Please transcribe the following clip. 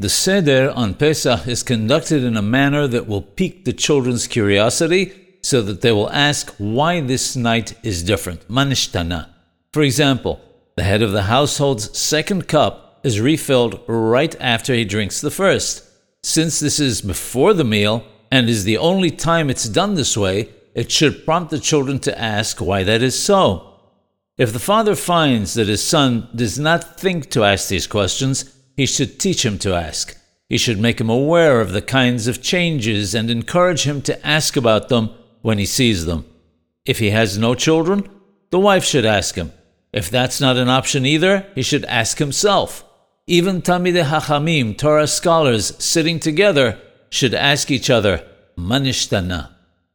The Seder on Pesach is conducted in a manner that will pique the children's curiosity so that they will ask why this night is different. Manishtana. For example, the head of the household's second cup is refilled right after he drinks the first. Since this is before the meal and is the only time it's done this way, it should prompt the children to ask why that is so. If the father finds that his son does not think to ask these questions, he should teach him to ask. He should make him aware of the kinds of changes and encourage him to ask about them when he sees them. If he has no children, the wife should ask him. If that's not an option either, he should ask himself. Even Talmidei Hachamim, Torah scholars, sitting together, should ask each other, Manishtana.